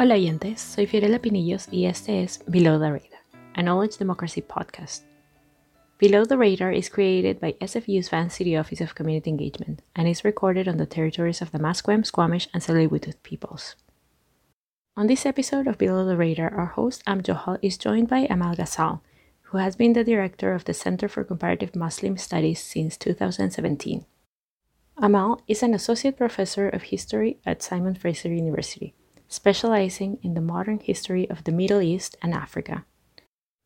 Hola oyentes, soy Fiorella Pinillos y este es Below the Radar, a knowledge democracy podcast. Below the Radar is created by SFU's Vancity Office of Community Engagement and is recorded on the territories of the Musqueam, Squamish, and Tsleil-Waututh peoples. On this episode of Below the Radar, our host Am is joined by Amal Ghazal, who has been the director of the Center for Comparative Muslim Studies since 2017. Amal is an associate professor of history at Simon Fraser University specializing in the modern history of the Middle East and Africa.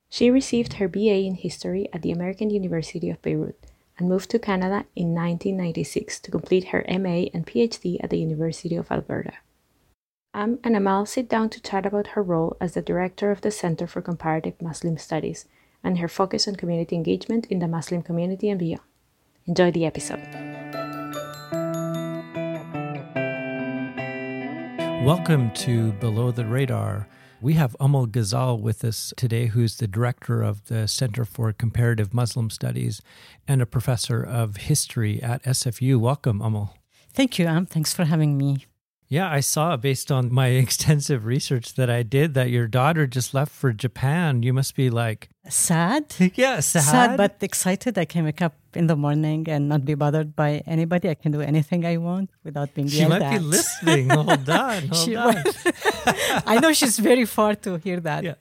She received her BA in history at the American University of Beirut and moved to Canada in 1996 to complete her MA and PhD at the University of Alberta. Am and Amal sit down to chat about her role as the director of the Center for Comparative Muslim Studies and her focus on community engagement in the Muslim community and beyond. Enjoy the episode. Welcome to Below the Radar. We have Amal Ghazal with us today, who's the director of the Center for Comparative Muslim Studies and a professor of history at SFU. Welcome, Amal. Thank you, Am. Thanks for having me. Yeah, I saw based on my extensive research that I did that your daughter just left for Japan. You must be like sad. Yeah, sad. Sad but excited. I can wake up in the morning and not be bothered by anybody. I can do anything I want without being she yelled might at. be listening. Hold on, hold She on. might. I know she's very far to hear that. Yeah.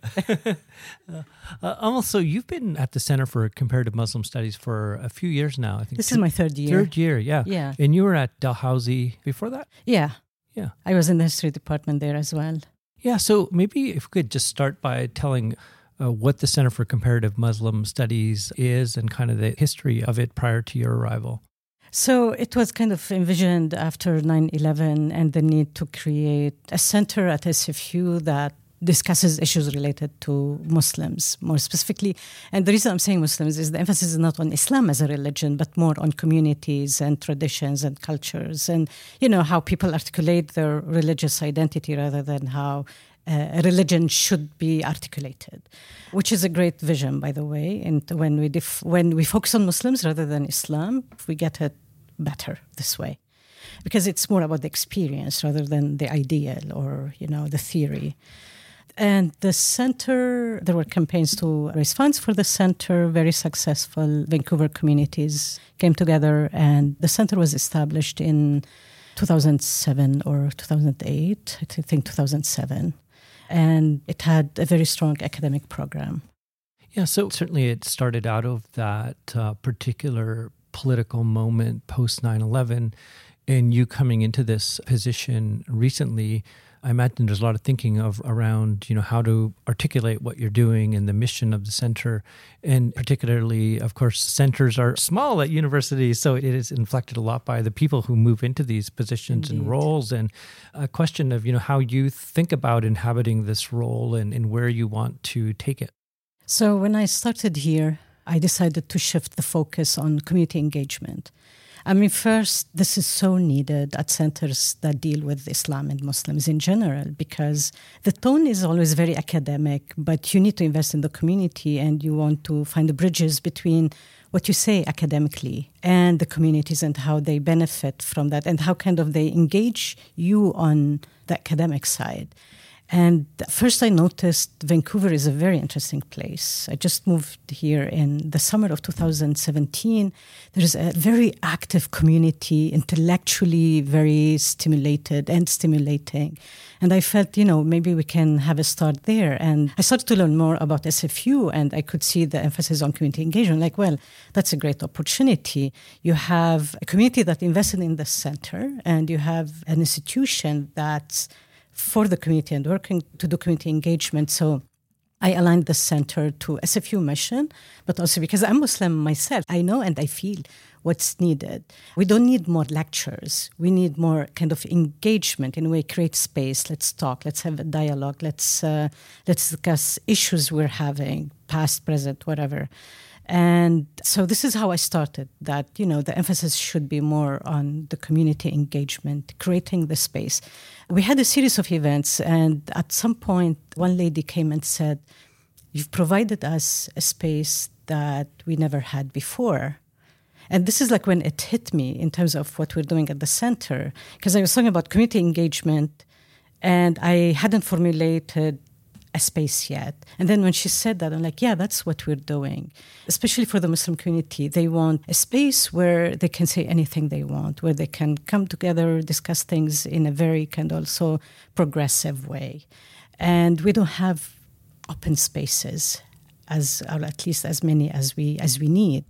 uh, uh, Amal, so you've been at the Center for Comparative Muslim Studies for a few years now. I think This two- is my third year. third year. Yeah. Yeah. And you were at Dalhousie before that. Yeah. Yeah. I was in the history department there as well. Yeah. So maybe if we could just start by telling uh, what the Center for Comparative Muslim Studies is and kind of the history of it prior to your arrival. So it was kind of envisioned after 9 11 and the need to create a center at SFU that discusses issues related to Muslims more specifically. And the reason I'm saying Muslims is the emphasis is not on Islam as a religion, but more on communities and traditions and cultures and, you know, how people articulate their religious identity rather than how uh, a religion should be articulated, which is a great vision, by the way. And when we def- when we focus on Muslims rather than Islam, we get it better this way, because it's more about the experience rather than the ideal or you know the theory. And the center, there were campaigns to raise funds for the center, very successful. Vancouver communities came together, and the center was established in 2007 or 2008, I think 2007. And it had a very strong academic program. Yeah. So certainly it started out of that uh, particular political moment post 9 11. And you coming into this position recently, I imagine there's a lot of thinking of around, you know, how to articulate what you're doing and the mission of the center. And particularly, of course, centers are small at universities, so it is inflected a lot by the people who move into these positions and roles. And a question of, you know, how you think about inhabiting this role and, and where you want to take it. So when I started here, I decided to shift the focus on community engagement. I mean, first, this is so needed at centers that deal with Islam and Muslims in general because the tone is always very academic, but you need to invest in the community and you want to find the bridges between what you say academically and the communities and how they benefit from that and how kind of they engage you on the academic side. And first, I noticed Vancouver is a very interesting place. I just moved here in the summer of 2017. There's a very active community, intellectually very stimulated and stimulating. And I felt, you know, maybe we can have a start there. And I started to learn more about SFU, and I could see the emphasis on community engagement. Like, well, that's a great opportunity. You have a community that invested in the center, and you have an institution that's for the community and working to do community engagement. So I aligned the center to SFU mission, but also because I'm Muslim myself, I know and I feel what's needed. We don't need more lectures. We need more kind of engagement in a way, create space. Let's talk. Let's have a dialogue. Let's uh, let's discuss issues we're having, past, present, whatever. And so this is how I started that, you know, the emphasis should be more on the community engagement, creating the space. We had a series of events, and at some point, one lady came and said, You've provided us a space that we never had before. And this is like when it hit me in terms of what we're doing at the center, because I was talking about community engagement And I hadn't formulated a space yet. And then when she said that, I'm like, yeah, that's what we're doing. Especially for the Muslim community, they want a space where they can say anything they want, where they can come together, discuss things in a very kind of also progressive way. And we don't have open spaces as or at least as many as we as we need.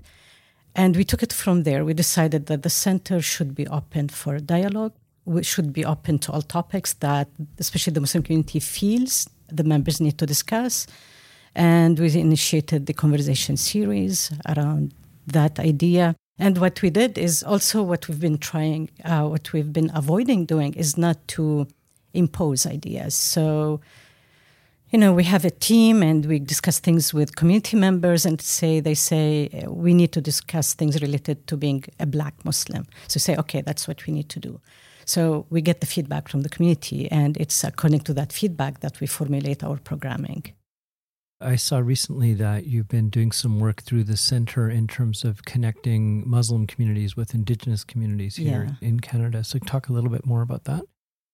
And we took it from there. We decided that the center should be open for dialogue. We should be open to all topics that, especially the Muslim community, feels the members need to discuss. And we initiated the conversation series around that idea. And what we did is also what we've been trying, uh, what we've been avoiding doing is not to impose ideas. So, you know, we have a team and we discuss things with community members and say, they say, we need to discuss things related to being a black Muslim. So say, okay, that's what we need to do. So we get the feedback from the community, and it's according to that feedback that we formulate our programming. I saw recently that you've been doing some work through the center in terms of connecting Muslim communities with Indigenous communities here yeah. in Canada. So, talk a little bit more about that.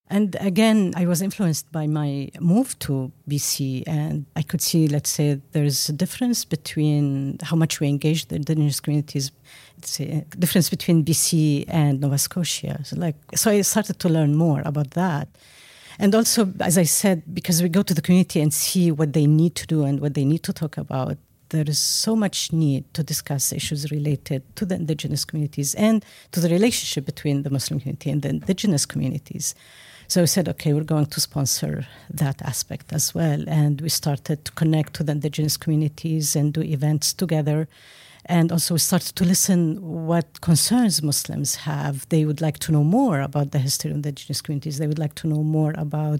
And again, I was influenced by my move to BC, and I could see, let's say, there's a difference between how much we engage the indigenous communities, difference between BC and Nova Scotia. So, like, so I started to learn more about that. And also, as I said, because we go to the community and see what they need to do and what they need to talk about, there is so much need to discuss issues related to the indigenous communities and to the relationship between the Muslim community and the indigenous communities. So we said, okay, we're going to sponsor that aspect as well. And we started to connect to the indigenous communities and do events together. And also we started to listen what concerns Muslims have. They would like to know more about the history of indigenous communities. They would like to know more about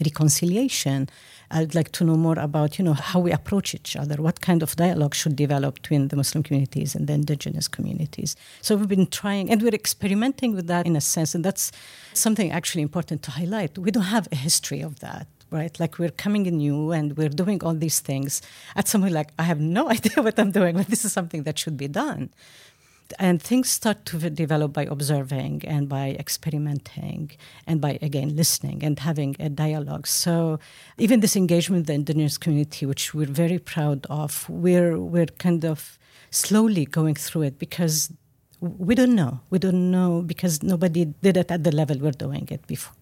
reconciliation. I'd like to know more about, you know, how we approach each other, what kind of dialogue should develop between the Muslim communities and the indigenous communities. So we've been trying, and we're experimenting with that in a sense, and that's something actually important to highlight. We don't have a history of that. Right, like we're coming in new and we're doing all these things. At some point, like I have no idea what I'm doing, but this is something that should be done. And things start to develop by observing and by experimenting and by again listening and having a dialogue. So even this engagement with the indigenous community which we're very proud of we're we're kind of slowly going through it because we don't know. We don't know because nobody did it at the level we're doing it before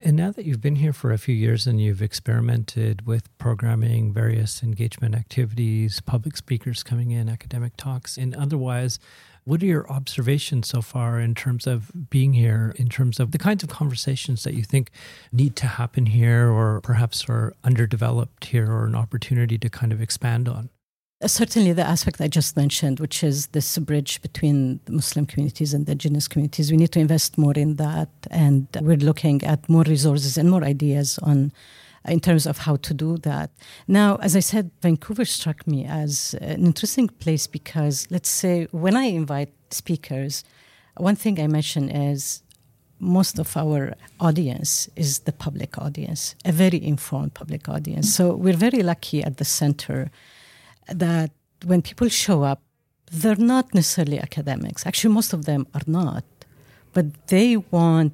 and now that you've been here for a few years and you've experimented with programming, various engagement activities, public speakers coming in, academic talks, and otherwise, what are your observations so far in terms of being here, in terms of the kinds of conversations that you think need to happen here or perhaps are underdeveloped here or an opportunity to kind of expand on? Uh, certainly, the aspect I just mentioned, which is this bridge between the Muslim communities and the indigenous communities, we need to invest more in that. And we're looking at more resources and more ideas on in terms of how to do that. Now, as I said, Vancouver struck me as an interesting place because, let's say, when I invite speakers, one thing I mention is most of our audience is the public audience, a very informed public audience. So we're very lucky at the center that when people show up, they're not necessarily academics. Actually, most of them are not, but they want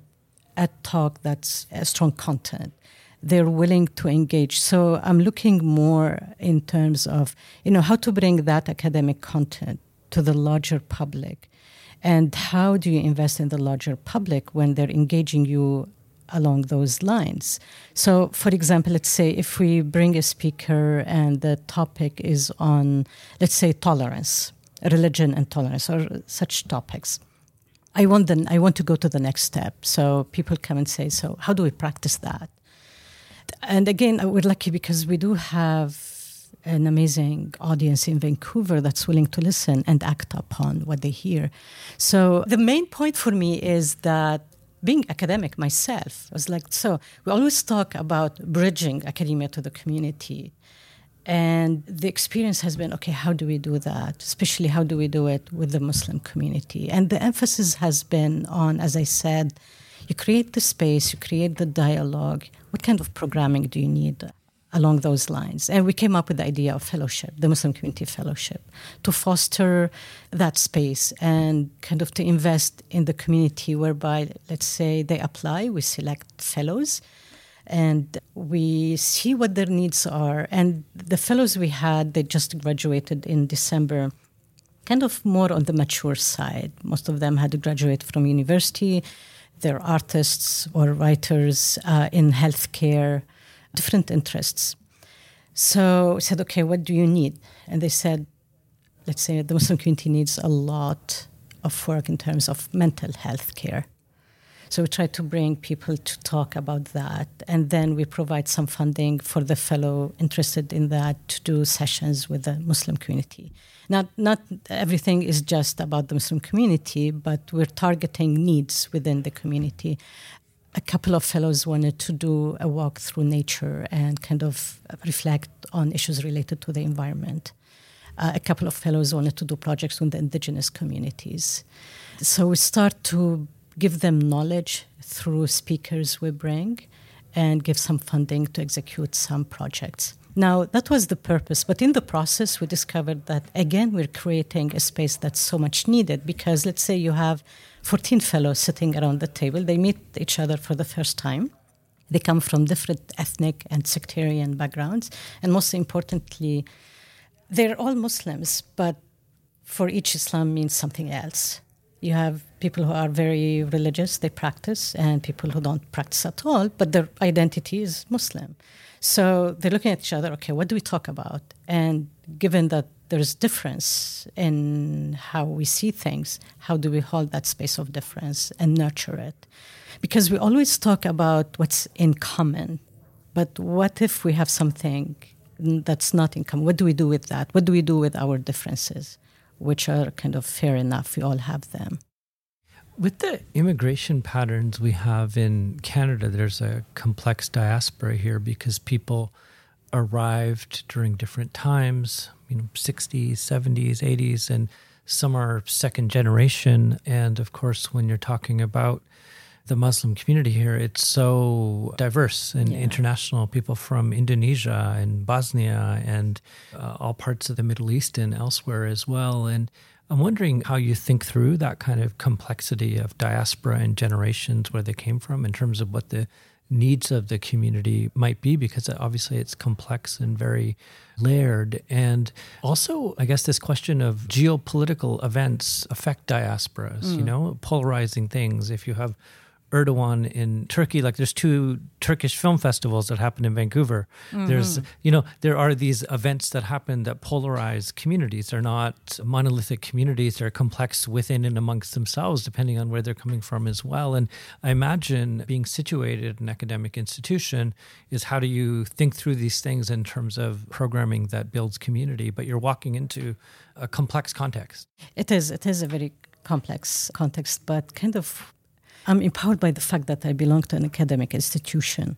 a talk that's a strong content they're willing to engage. So I'm looking more in terms of, you know, how to bring that academic content to the larger public. And how do you invest in the larger public when they're engaging you along those lines? So, for example, let's say if we bring a speaker and the topic is on, let's say, tolerance, religion and tolerance, or such topics. I want then I want to go to the next step. So people come and say, so how do we practice that? And again, uh, we're lucky because we do have an amazing audience in Vancouver that's willing to listen and act upon what they hear. So the main point for me is that being academic myself, I was like, so we always talk about bridging academia to the community. And the experience has been okay, how do we do that? Especially, how do we do it with the Muslim community? And the emphasis has been on, as I said, you create the space, you create the dialogue. What kind of programming do you need along those lines? And we came up with the idea of fellowship, the Muslim Community Fellowship, to foster that space and kind of to invest in the community whereby, let's say, they apply, we select fellows. and we see what their needs are. And the fellows we had, they just graduated in December, kind of more on the mature side. Most of them had graduated from university. They're artists or writers uh, in healthcare, different interests. So we said, okay, what do you need? And they said, let's say the Muslim community needs a lot of work in terms of mental health care. So we try to bring people to talk about that. And then we provide some funding for the fellow interested in that to do sessions with the Muslim community. Not, not everything is just about the Muslim community, but we're targeting needs within the community. A couple of fellows wanted to do a walk through nature and kind of reflect on issues related to the environment. Uh, a couple of fellows wanted to do projects with the indigenous communities. So we start to give them knowledge through speakers we bring, and give some funding to execute some projects. Now, that was the purpose, but in the process, we discovered that again, we're creating a space that's so much needed because let's say you have 14 fellows sitting around the table, they meet each other for the first time. They come from different ethnic and sectarian backgrounds, and most importantly, they're all Muslims, but for each Islam means something else. You have people who are very religious, they practice, and people who don't practice at all, but their identity is Muslim. So they're looking at each other, okay, what do we talk about? And given that there's difference in how we see things, how do we hold that space of difference and nurture it? Because we always talk about what's in common, but what if we have something that's not in common? What do we do with that? What do we do with our differences? which are kind of fair enough. We all have them. With the immigration patterns we have in Canada, there's a complex diaspora here because people arrived during different times, you know, 60s, 70s, 80s, and some are second generation. And of course, when you're talking about the Muslim community here, it's so diverse and yeah. international. People from Indonesia and Bosnia and uh, all parts of the Middle East and elsewhere as well. And I'm wondering how you think through that kind of complexity of diaspora and generations, where they came from, in terms of what the needs of the community might be, because obviously it's complex and very layered. And also, I guess, this question of geopolitical events affect diasporas, mm. you know, polarizing things. If you have Erdogan in Turkey. Like there's two Turkish film festivals that happen in Vancouver. Mm-hmm. There's, you know, there are these events that happen that polarize communities. They're not monolithic communities. They're complex within and amongst themselves, depending on where they're coming from as well. And I imagine being situated in an academic institution is how do you think through these things in terms of programming that builds community, but you're walking into a complex context. It is. It is a very complex context, but kind of I'm empowered by the fact that I belong to an academic institution,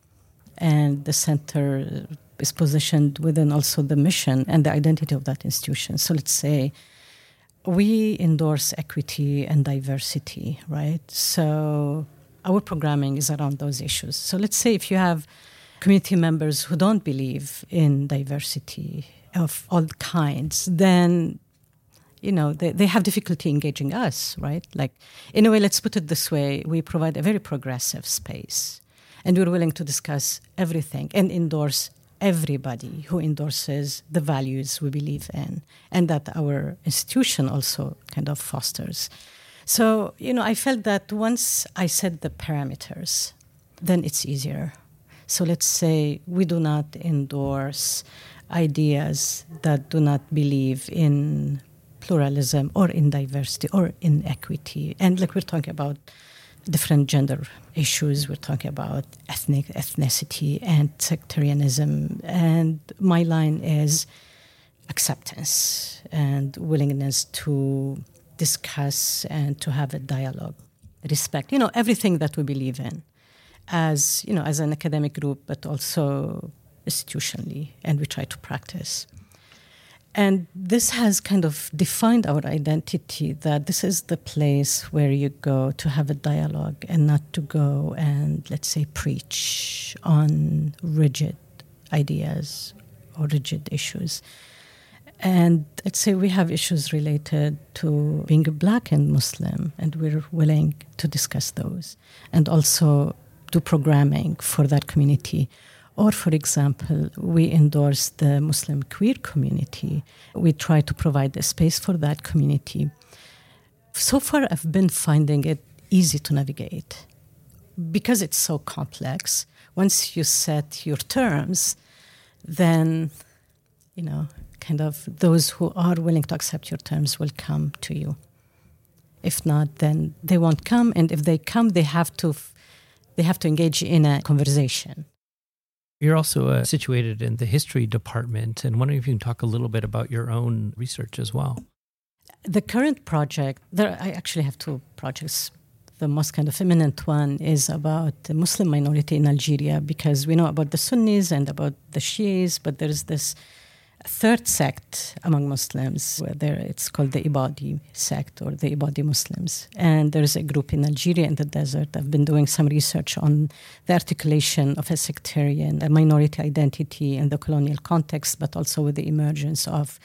and the center is positioned within also the mission and the identity of that institution. So let's say we endorse equity and diversity, right? So our programming is around those issues. So let's say if you have community members who don't believe in diversity of all kinds, then you know they, they have difficulty engaging us right? Like in a way let's put it this way we provide a very progressive space and we're willing to discuss everything and endorse everybody who endorses the values we believe in and that our institution also kind of fosters. So you know i felt that once i set the parameters then it's easier. So let's say we do not endorse ideas that do not believe in pluralism or in diversity or in equity. And like we're talking about different gender issues, we're talking about ethnic ethnicity and sectarianism. And my line is acceptance and willingness to discuss and to have a dialogue, respect, you know, everything that we believe in as, you know, as an academic group, but also institutionally, and we try to practice. And this has kind of defined our identity that this is the place where you go to have a dialogue and not to go and, let's say, preach on rigid ideas or rigid issues. And let's say we have issues related to being a black and Muslim, and we're willing to discuss those. And also do programming for that community. Or, for example, we endorse the Muslim queer community. We try to provide a space for that community. So far, I've been finding it easy to navigate because it's so complex. Once you set your terms, then, you know, kind of those who are willing to accept your terms will come to you. If not, then they won't come. And if they come, they have to, they have to engage in a conversation. You're also uh, situated in the history department, and wondering if you can talk a little bit about your own research as well. The current project, there, I actually have two projects. The most kind of imminent one is about the Muslim minority in Algeria because we know about the Sunnis and about the Shias, but there's this third sect among Muslims, whether it's called the Ibadi sect or the Ibadi Muslims. And there's a group in Algeria in the desert. I've been doing some research on the articulation of a sectarian, a minority identity in the colonial context, but also with the emergence of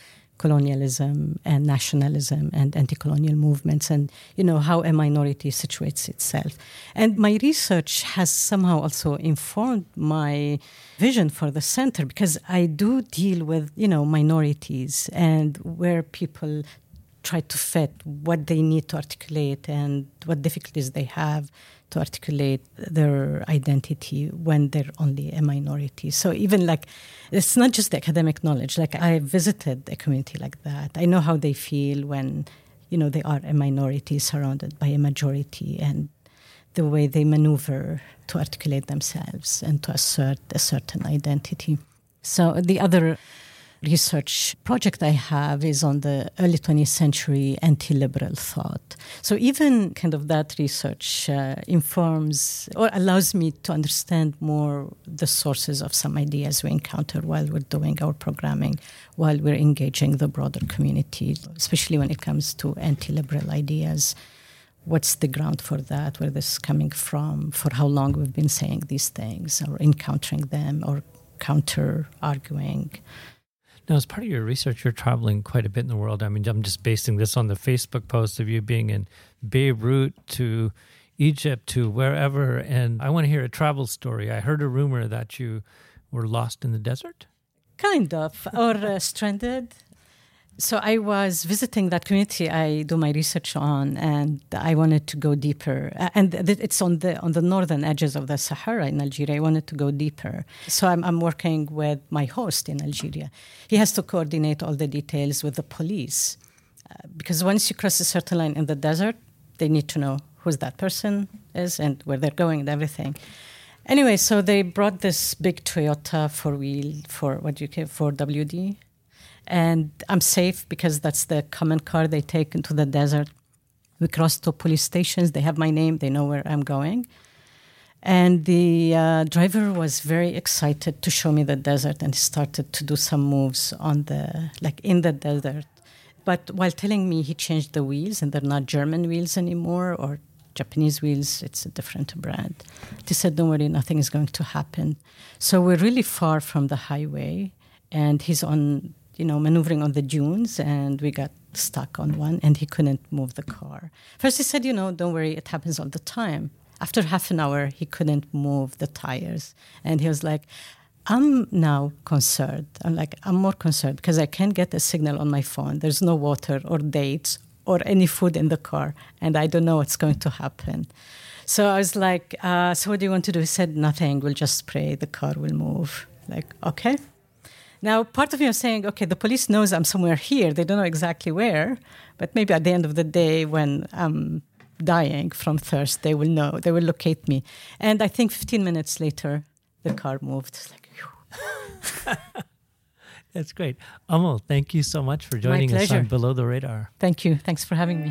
colonialism and nationalism and anti-colonial movements and you know how a minority situates itself. And my research has somehow also informed my vision for the center because i do deal with you know minorities and where people try to fit what they need to articulate and what difficulties they have to articulate their identity when they're only a minority. So even like it's not just the academic knowledge. Like I visited a community like that. I know how they feel when you know they are a minority surrounded by a majority and the way they maneuver to articulate themselves and to assert a certain identity. So the other research project I have is on the early 20th century anti liberal thought. So, even kind of that research uh, informs or allows me to understand more the sources of some ideas we encounter while we're doing our programming, while we're engaging the broader community, especially when it comes to anti liberal ideas what's the ground for that, where this is coming from, for how long we've been saying these things, or encountering them, or counter arguing. Now, as part of your research, you're traveling quite a bit in the world. I mean, I'm just basing this on the Facebook post of you being in Beirut to Egypt to wherever. And I want to hear a travel story. I heard a rumor that you were lost in the desert. Kind of, or uh, stranded so I was visiting that community I do my research on, and I wanted to go deeper. And it's on the on the northern edges of the Sahara in Algeria. I wanted to go deeper. So I'm, I'm working with my host in Algeria. He has to coordinate all the details with the police, uh, because once you cross a certain line in the desert, they need to know who that person is and where they're going and everything. Anyway, so they brought this big Toyota four wheel for what do you call for WD and I'm safe because that's the common car they take into the desert. We cross two police stations. They have my name. They know where I'm going. And the uh, driver was very excited to show me the desert, and started to do some moves on the like in the desert. But while telling me he changed the wheels, and they're not German wheels anymore or Japanese wheels, it's a different brand. He said, "Don't worry, nothing is going to happen." So we're really far from the highway, and he's on you know, maneuvering on the dunes, and we got stuck on one, and he couldn't move the car. First, he said, you know, don't worry, it happens all the time. After half an hour, he couldn't move the tires, and he was like, I'm now concerned. I'm like, I'm more concerned because I can't get a signal on my phone. There's no water or dates or any food in the car, and I don't know what's going to happen. So I was like, uh, So what do you want to do? He said, Nothing. We'll just pray the car will move. Like, okay. Now, part of me is saying, okay, the police knows I'm somewhere here. They don't know exactly where, but maybe at the end of the day, when I'm dying from thirst, they will know. They will locate me. And I think 15 minutes later, the car moved. It's like, That's great. Amal, thank you so much for joining us on Below the Radar. Thank you. Thanks for having me.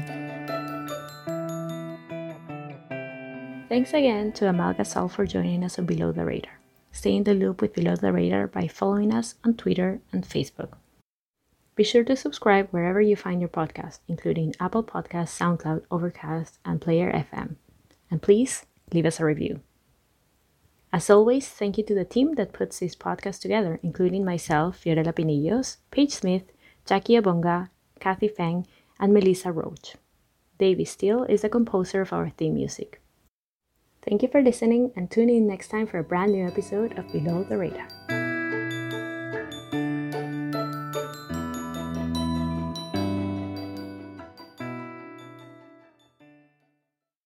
Thanks again to Amal Ghazal for joining us on Below the Radar. Stay in the loop with Below the Radar by following us on Twitter and Facebook. Be sure to subscribe wherever you find your podcast, including Apple Podcasts, SoundCloud, Overcast, and Player FM. And please leave us a review. As always, thank you to the team that puts this podcast together, including myself, Fiorella Pinillos, Paige Smith, Jackie Abonga, Kathy Feng, and Melissa Roach. Davey Steele is the composer of our theme music. Thank you for listening and tune in next time for a brand new episode of Below the Radar.